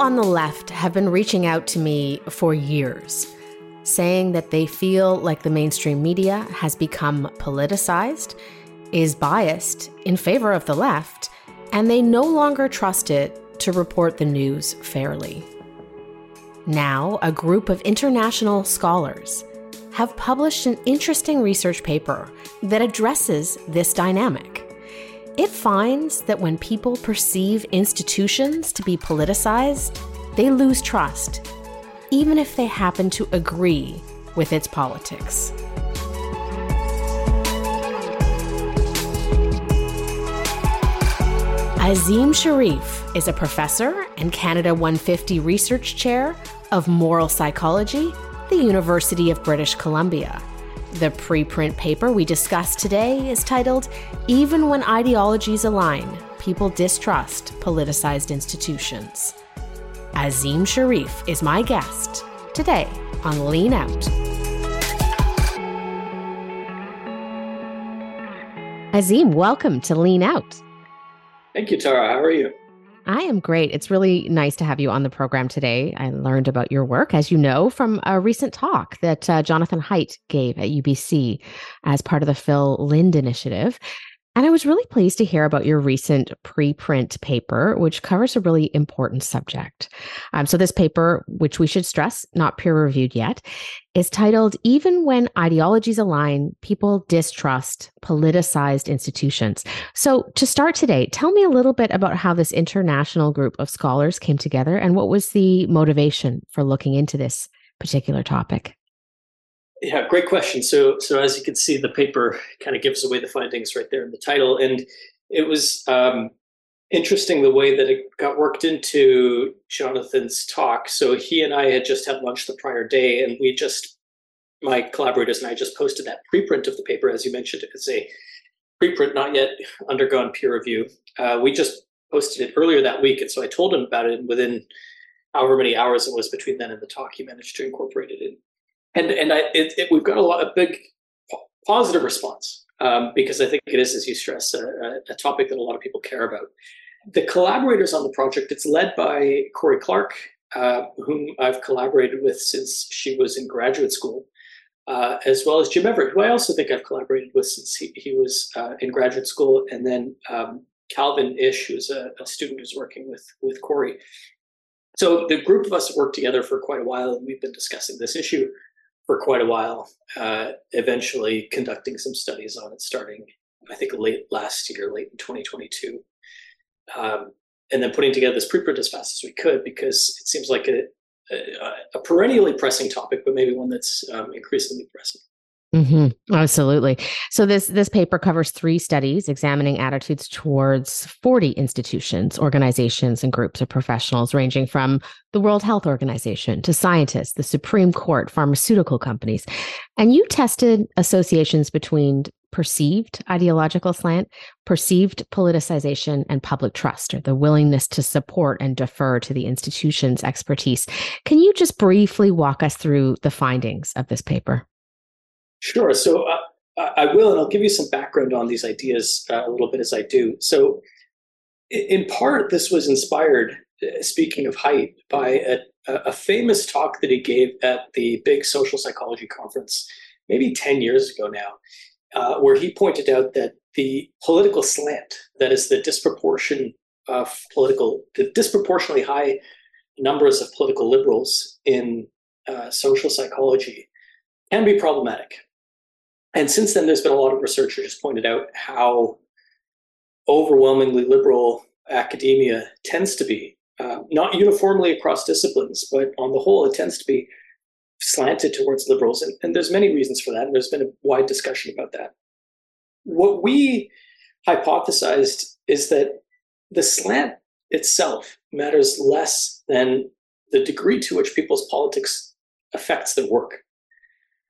on the left have been reaching out to me for years, saying that they feel like the mainstream media has become politicized, is biased in favor of the left, and they no longer trust it to report the news fairly. Now, a group of international scholars have published an interesting research paper that addresses this dynamic. It finds that when people perceive institutions to be politicized, they lose trust, even if they happen to agree with its politics. Azim Shariff is a professor and Canada 150 Research Chair of Moral Psychology, the University of British Columbia. The preprint paper we discussed today is titled Even When Ideologies Align, People Distrust Politicized Institutions. Azim Shariff is my guest today on Lean Out. Azim, welcome to Lean Out. Thank you, Tara. How are you? I am great. It's really nice to have you on the program today. I learned about your work, as you know, from a recent talk that uh, Jonathan Haidt gave at UBC as part of the Phil Lind Initiative. And I was really pleased to hear about your recent preprint paper, which covers a really important subject. Um, so, this paper, which we should stress, not peer reviewed yet, is titled Even When Ideologies Align, People Distrust Politicized Institutions. So, to start today, tell me a little bit about how this international group of scholars came together and what was the motivation for looking into this particular topic. Yeah, great question. So, so as you can see, the paper kind of gives away the findings right there in the title, and it was um, interesting the way that it got worked into Jonathan's talk. So he and I had just had lunch the prior day, and we just my collaborators and I just posted that preprint of the paper, as you mentioned. It's a preprint, not yet undergone peer review. Uh, we just posted it earlier that week, and so I told him about it. And within however many hours it was between then and the talk, he managed to incorporate it in and and I, it, it, we've got a lot of big positive response um, because I think it is, as you stress, a, a, topic that a lot of people care about. The collaborators on the project, it's led by Cory Clark, uh, whom I've collaborated with since she was in graduate school, uh, as well as Jim Everett, who I also think I've collaborated with since he, he was uh, in graduate school, and then um, Calvin Isch, who's a, a, student who's working with with Cory. So the group of us worked together for quite a while, and we've been discussing this issue for quite a while, uh, eventually conducting some studies on it starting, I think, late last year, late in 2022. Um, and then putting together this preprint as fast as we could because it seems like a, a, a perennially pressing topic, but maybe one that's um, increasingly pressing. Mm-hmm. Absolutely. So this this paper covers three studies examining attitudes towards 40 institutions, organizations, and groups of professionals, ranging from the World Health Organization to scientists, the Supreme Court, pharmaceutical companies. And you tested associations between perceived ideological slant, perceived politicization, and public trust, or the willingness to support and defer to the institution's expertise. Can you just briefly walk us through the findings of this paper? Sure. So uh, I will, and I'll give you some background on these ideas uh, a little bit as I do. So, in part, this was inspired, uh, speaking of Haidt, by a, a famous talk that he gave at the big social psychology conference, maybe 10 years ago now, uh, where he pointed out that the political slant, that is the disproportion of political, the disproportionately high numbers of political liberals in uh, social psychology, can be problematic and since then, there's been a lot of research that just pointed out how overwhelmingly liberal academia tends to be, uh, not uniformly across disciplines, but on the whole, it tends to be slanted towards liberals. And, and there's many reasons for that. And there's been a wide discussion about that. What we hypothesized is that the slant itself matters less than the degree to which people's politics affects their work.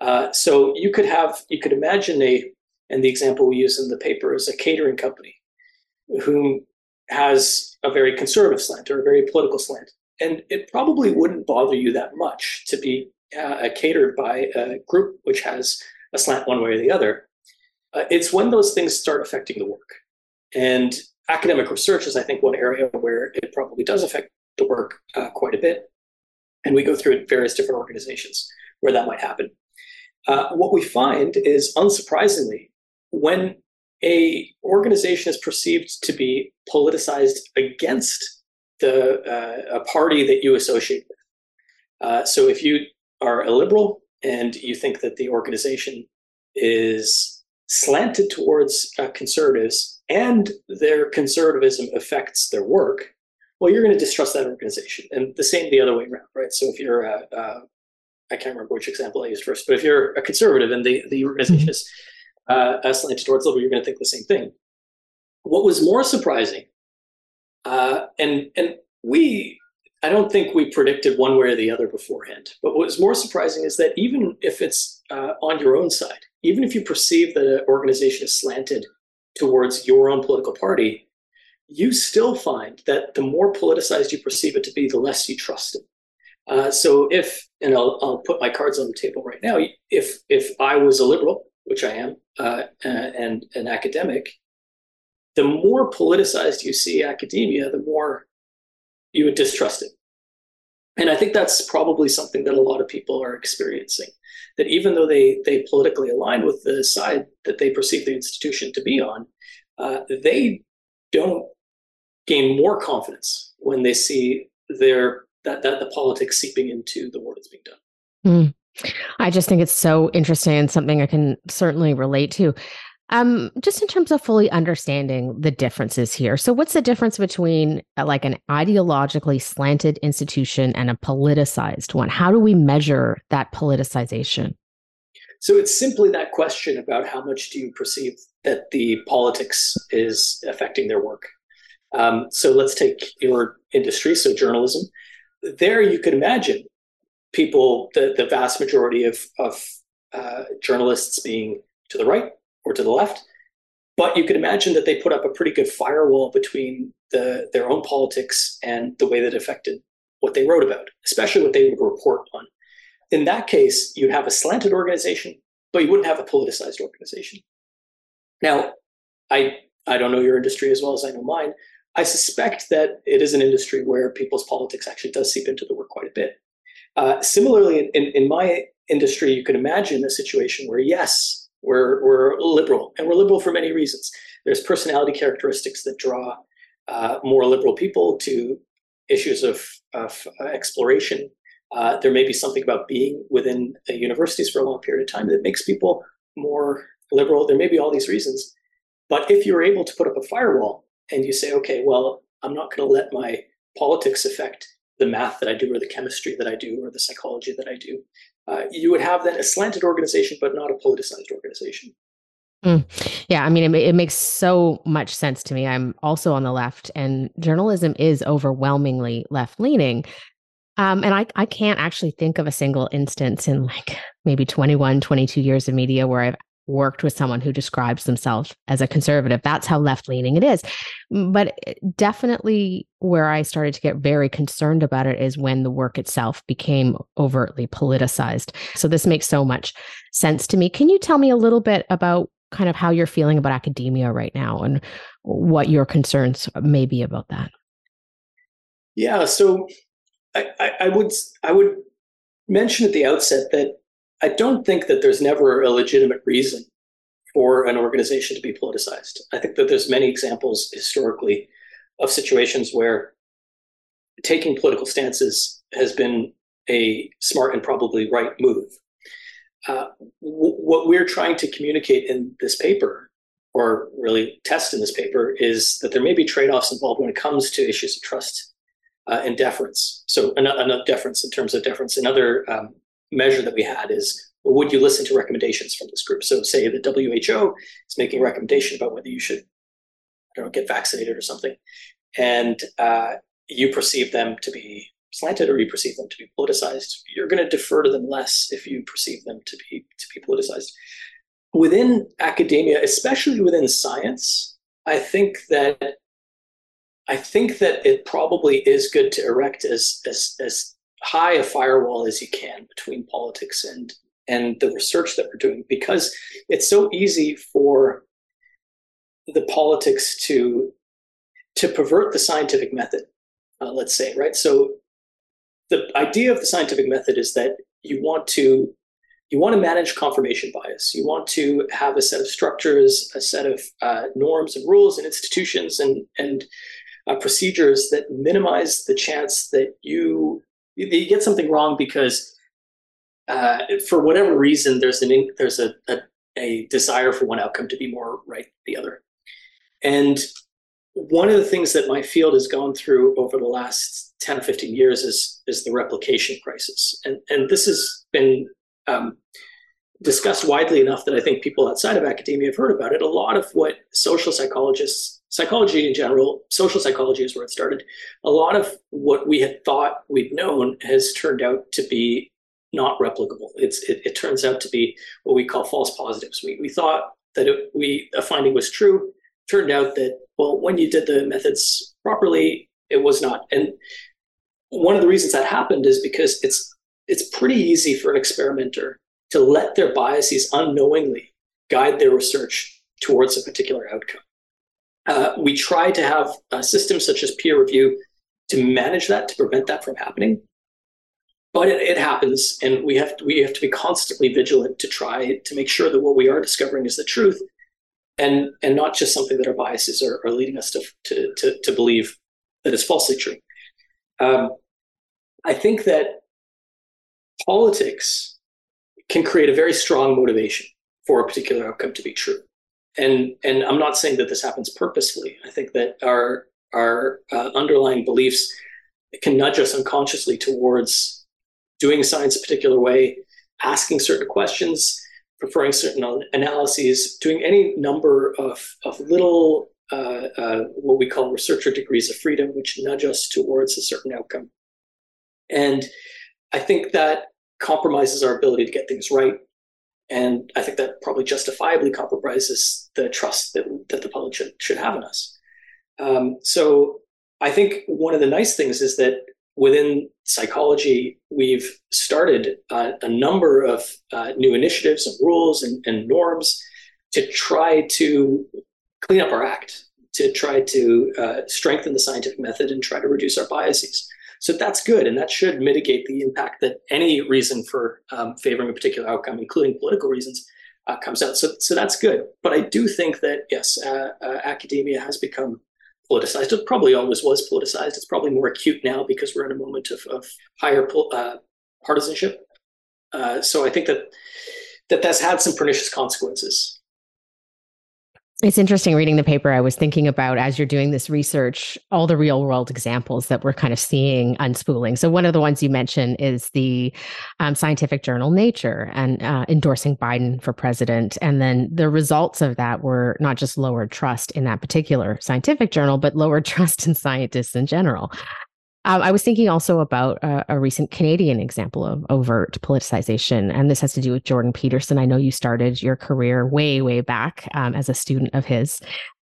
Uh, so you could have, you could imagine a, and the example we use in the paper is a catering company who has a very conservative slant or a very political slant. And it probably wouldn't bother you that much to be uh, catered by a group which has a slant one way or the other. Uh, it's when those things start affecting the work. And academic research is, I think, one area where it probably does affect the work uh, quite a bit. And we go through various different organizations where that might happen. Uh, what we find is, unsurprisingly, when a organization is perceived to be politicized against the uh, a party that you associate with. Uh, so if you are a liberal and you think that the organization is slanted towards uh, conservatives and their conservatism affects their work, well, you're going to distrust that organization. And the same the other way around, right? So if you're a, a I can't remember which example I used first, but if you're a conservative and the, the organization mm-hmm. is uh, slanted towards liberal, you're going to think the same thing. What was more surprising, uh, and and we, I don't think we predicted one way or the other beforehand. But what was more surprising is that even if it's uh, on your own side, even if you perceive that an organization is slanted towards your own political party, you still find that the more politicized you perceive it to be, the less you trust it. Uh, so if, and I'll, I'll put my cards on the table right now, if if I was a liberal which I am, uh, and an academic, the more politicized you see academia, the more you would distrust it. And I think that's probably something that a lot of people are experiencing. That even though they they politically align with the side that they perceive the institution to be on, uh, they don't gain more confidence when they see their that that the politics seeping into the work that's being done. Mm. I just think it's so interesting and something I can certainly relate to. Um, just in terms of fully understanding the differences here. So, what's the difference between uh, like an ideologically slanted institution and a politicized one? How do we measure that politicization? So, it's simply that question about how much do you perceive that the politics is affecting their work. Um, so, let's take your industry, so journalism. There, you could imagine people, the, the vast majority of, of uh, journalists being to the right or to the left. But you could imagine that they put up a pretty good firewall between the, their own politics and the way that affected what they wrote about, especially what they would report on. In that case, you'd have a slanted organization, but you wouldn't have a politicized organization. Now, I I don't know your industry as well as I know mine. I suspect that it is an industry where people's politics actually does seep into the work quite a bit. Uh, similarly, in, in my industry, you can imagine a situation where, yes, we're, we're liberal, and we're liberal for many reasons. There's personality characteristics that draw uh, more liberal people to issues of, of uh, exploration. Uh, there may be something about being within universities for a long period of time that makes people more liberal. There may be all these reasons. But if you're able to put up a firewall and you say, okay, well, I'm not going to let my politics affect the math that I do, or the chemistry that I do, or the psychology that I do. Uh, you would have then a slanted organization, but not a politicized organization. Mm. Yeah, I mean, it, it, makes so much sense to me. I'm also on the left, and journalism is overwhelmingly left leaning. Um, and I, I can't actually think of a single instance in like maybe 21, 22 years of media where I've worked with someone who describes themselves as a conservative. That's how left leaning it is. But eh, definitely where I started to get very concerned about it is when the work itself became overtly politicized. So this makes so much sense to me. Can you tell me a little bit about kind of how you're feeling about academia right now and what your concerns may be about that? Yeah, so I, I, I would I would mention at the outset that I don't think that there's never a legitimate reason for an organization to be politicized. I think that there's many examples historically of situations where taking political stances has been a smart and probably right move. Uh, w- what we're trying to communicate in this paper, or really test in this paper, is that there may be trade-offs involved when it comes to issues of trust uh, and deference. So, enough deference in terms of deference. Another um, measure that we had is well, would you listen to recommendations from this group? So say the WHO is making a recommendation about whether you should I don't know, get vaccinated or something, and uh, you perceive them to be slanted or you perceive them to be politicized, you're going to defer to them less if you perceive them to be to be politicized. Within academia, especially within science, I think that I think that it probably is good to erect as as as high a firewall as you can between politics and and the research that we're doing because it's so easy for the politics to to pervert the scientific method uh, let's say, right? So the idea of the scientific method is that you want to you want to manage confirmation bias. You want to have a set of structures, a set of uh, norms and rules and institutions and and uh, procedures that minimize the chance that you you get something wrong because uh, for whatever reason there's an there's a, a, a desire for one outcome to be more right than the other. And one of the things that my field has gone through over the last 10 or 15 years is is the replication crisis. And and this has been um, discussed widely enough that I think people outside of academia have heard about it. A lot of what social psychologists, psychology in general, social psychology is where it started. A lot of what we had thought we'd known has turned out to be not replicable. It's it, it turns out to be what we call false positives. We we thought that it, we a finding was true. Turned out that well, when you did the methods properly, it was not. And one of the reasons that happened is because it's it's pretty easy for an experimenter to let their biases unknowingly guide their research towards a particular outcome. Uh, we try to have uh, systems such as peer review to manage that, to prevent that from happening. But it, it, happens, and we have to, we have to be constantly vigilant to try to make sure that what we are discovering is the truth, and and not just something that our biases are, are leading us to, to, to to believe that is falsely true. Um, I think that politics can create a very strong motivation for a particular outcome to be true. And and I'm not saying that this happens purposefully. I think that our our uh, underlying beliefs can nudge us unconsciously towards doing science a particular way, asking certain questions, preferring certain analyses, doing any number of of little uh, uh, what we call researcher degrees of freedom, which nudge us towards a certain outcome. And I think that compromises our ability to get things right. And I think that probably justifiably compromises the trust that, that the public should, should have in us. Um, so I think one of the nice things is that within psychology, we've started uh, a number of uh, new initiatives and rules and, and norms to try to clean up our act, to try to uh, strengthen the scientific method and try to reduce our biases. So that's good, and that should mitigate the impact that any reason for um, favoring a particular outcome, including political reasons, uh, comes out. So, so that's good. But I do think that yes, uh, uh, academia has become politicized. It probably always was politicized. It's probably more acute now because we're in a moment of, of higher uh, partisanship. Uh, so I think that that that's had some pernicious consequences. It's interesting reading the paper. I was thinking about as you're doing this research, all the real world examples that we're kind of seeing unspooling. So, one of the ones you mentioned is the um, scientific journal Nature and uh, endorsing Biden for president. And then the results of that were not just lowered trust in that particular scientific journal, but lowered trust in scientists in general. Um, I was thinking also about a, a, recent Canadian example of overt politicization, and this has to do with Jordan Peterson. I know you started your career way, way back um, as a student of his.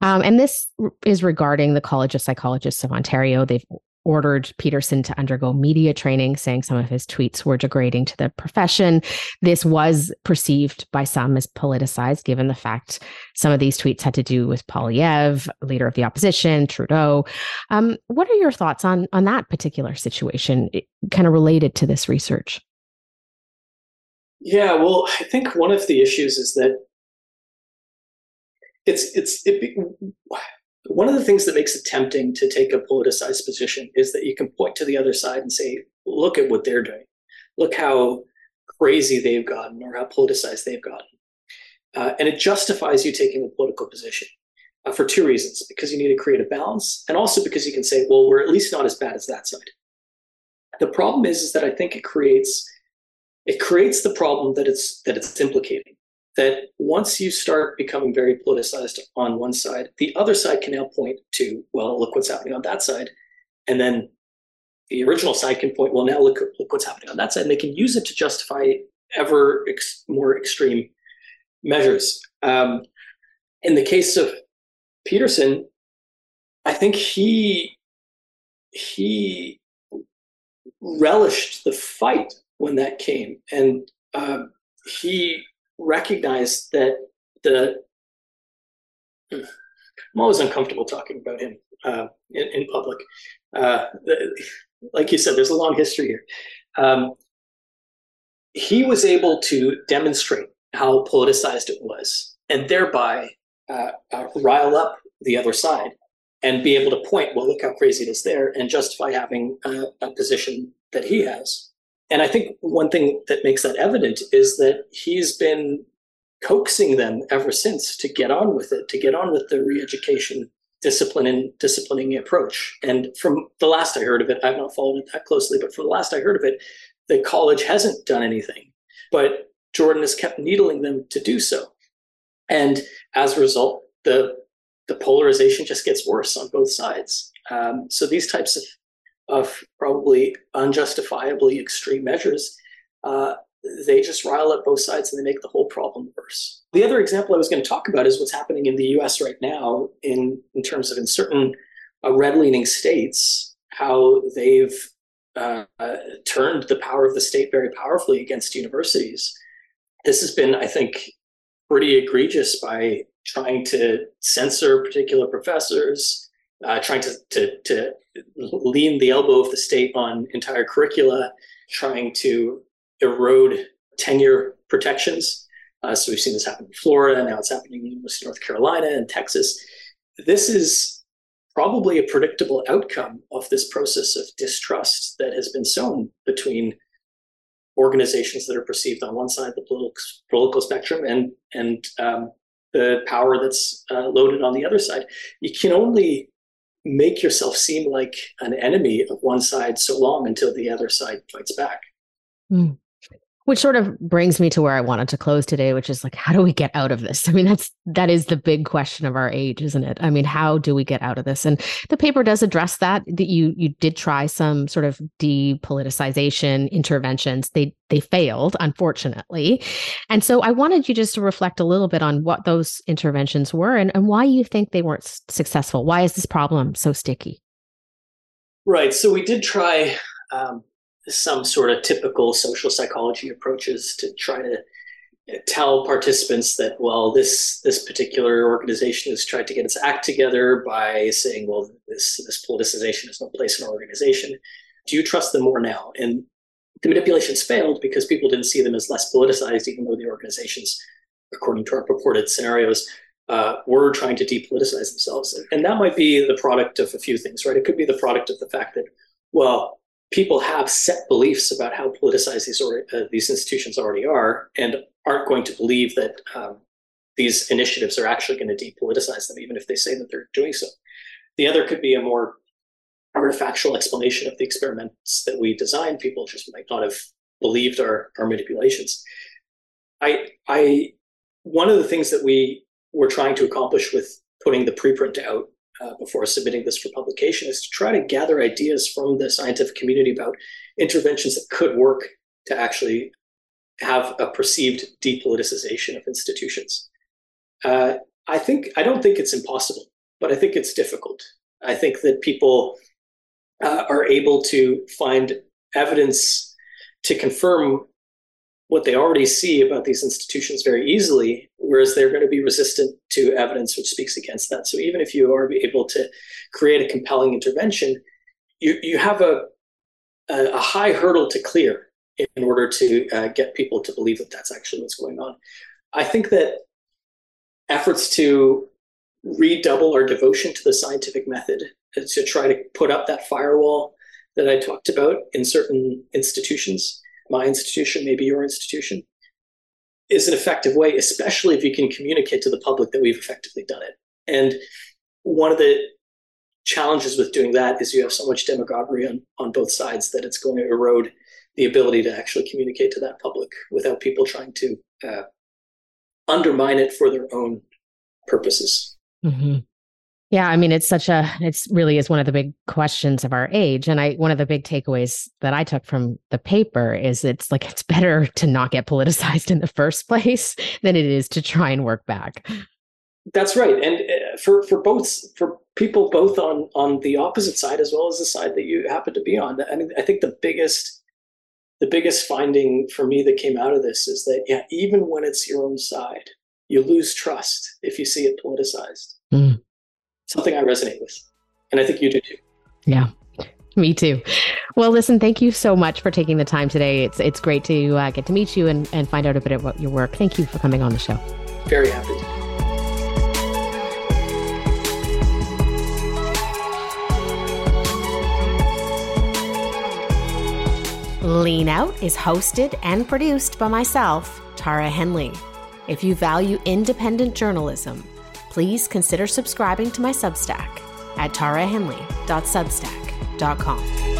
Um, and this is regarding the College of Psychologists of Ontario. They've ordered Peterson to undergo media training, saying some of his tweets were degrading to the profession. This was perceived by some as politicized, given the fact some of these tweets had to do with Poilievre, leader of the opposition, Trudeau. Um, what are your thoughts on on that particular situation, kind of related to this research? Yeah, well, I think one of the issues is that it's it's it, one of the things that makes it tempting to take a politicized position is that you can point to the other side and say, look at what they're doing. Look how crazy they've gotten or how politicized they've gotten. Uh, and it justifies you taking a political position uh, for two reasons because you need to create a balance and also because you can say, well, we're at least not as bad as that side. The problem is, is that I think it creates it creates the problem that it's that it's implicating that once you start becoming very politicized on one side, the other side can now point to, well, look what's happening on that side. And then the original side can point, well, now look, look what's happening on that side. And they can use it to justify ever ex- more extreme measures. Um, in the case of Peterson, I think he he relished the fight when that came, and uh, he recognize that the I'm always uncomfortable talking about him uh, in, in, public. uh, like you said, there's a long history here. Um, he was able to demonstrate how politicized it was and thereby uh, uh, rile up the other side and be able to point, well, look how crazy it is there, and justify having a, a position that he has. And I think one thing that makes that evident is that he's been coaxing them ever since to get on with it, to get on with the re-education discipline and disciplining approach. And from the last I heard of it, I've not followed it that closely, but from the last I heard of it, the college hasn't done anything. But Jordan has kept needling them to do so. And as a result, the the polarization just gets worse on both sides. Um, so these types of of probably unjustifiably extreme measures, uh, they just rile up both sides and they make the whole problem worse. The other example I was going to talk about is what's happening in the U.S. right now in in terms of in certain uh, red leaning states how they've uh, turned the power of the state very powerfully against universities. This has been, I think, pretty egregious by trying to censor particular professors, uh, trying to, to, to lean the elbow of the state on entire curricula, trying to erode tenure protections. Uh, so we've seen this happen in Florida, now it's happening in University of North Carolina and Texas. This is probably a predictable outcome of this process of distrust that has been sown between organizations that are perceived on one side of the political, political spectrum and and um, the power that's uh, loaded on the other side. You can only make yourself seem like an enemy of one side so long until the other side fights back. Mm. Which sort of brings me to where I wanted to close today, which is like, how do we get out of this? I mean, that's that is the big question of our age, isn't it? I mean, how do we get out of this? And the paper does address that. That you you did try some sort of depoliticization interventions. They they failed, unfortunately. And so I wanted you just to reflect a little bit on what those interventions were and, and why you think they weren't successful. Why is this problem so sticky? Right. So we did try um, some sort of typical social psychology approaches to try to tell participants that well this this particular organization has tried to get its act together by saying well this this politicization is no place in our organization. Do you trust them more now? And the manipulations failed because people didn't see them as less politicized even though the organizations according to our purported scenarios uh, were trying to depoliticize themselves. And that might be the product of a few things right? It could be the product of the fact that well people have set beliefs about how politicized these or, uh, these institutions already are, and aren't going to believe that um, these initiatives are actually going to depoliticize them, even if they say that they're doing so. The other could be a more artifactual explanation of the experiments that we designed. People just might not have believed our, our manipulations. I, I, one of the things that we were trying to accomplish with putting the preprint out uh, before submitting this for publication is to try to gather ideas from the scientific community about interventions that could work to actually have a perceived depoliticization of institutions. Uh, I think I don't think it's impossible, but I think it's difficult. I think that people uh, are able to find evidence to confirm what they already see about these institutions very easily, whereas they're going to be resistant to evidence which speaks against that. So even if you are able to create a compelling intervention, you, you have a, a, a high hurdle to clear in order to uh, get people to believe that that's actually what's going on. I think that efforts to redouble our devotion to the scientific method, to try to put up that firewall that I talked about in certain institutions, my institution, maybe your institution, is an effective way, especially if you can communicate to the public that we've effectively done it. And one of the challenges with doing that is you have so much demagoguery on, on both sides that it's going to erode the ability to actually communicate to that public without people trying to uh, undermine it for their own purposes. Mm-hmm. Yeah, I mean, it's such a, it's really is one of the big questions of our age. And I, one of the big takeaways that I took from the paper is it's like, it's better to not get politicized in the first place than it is to try and work back. That's right. And uh, for, for both, for people both on, on the opposite side, as well as the side that you happen to be on, I mean, I think the biggest, the biggest finding for me that came out of this is that, yeah, even when it's your own side, you lose trust if you see it politicized. Mm something I resonate with. And I think you do too. Yeah. Me too. Well, listen, thank you so much for taking the time today. It's it's great to uh, get to meet you and, and find out a bit about your work. Thank you for coming on the show. Very happy. Lean Out is hosted and produced by myself, Tara Henley. If you value independent journalism, please consider subscribing to my Substack at tarahenley.substack.com.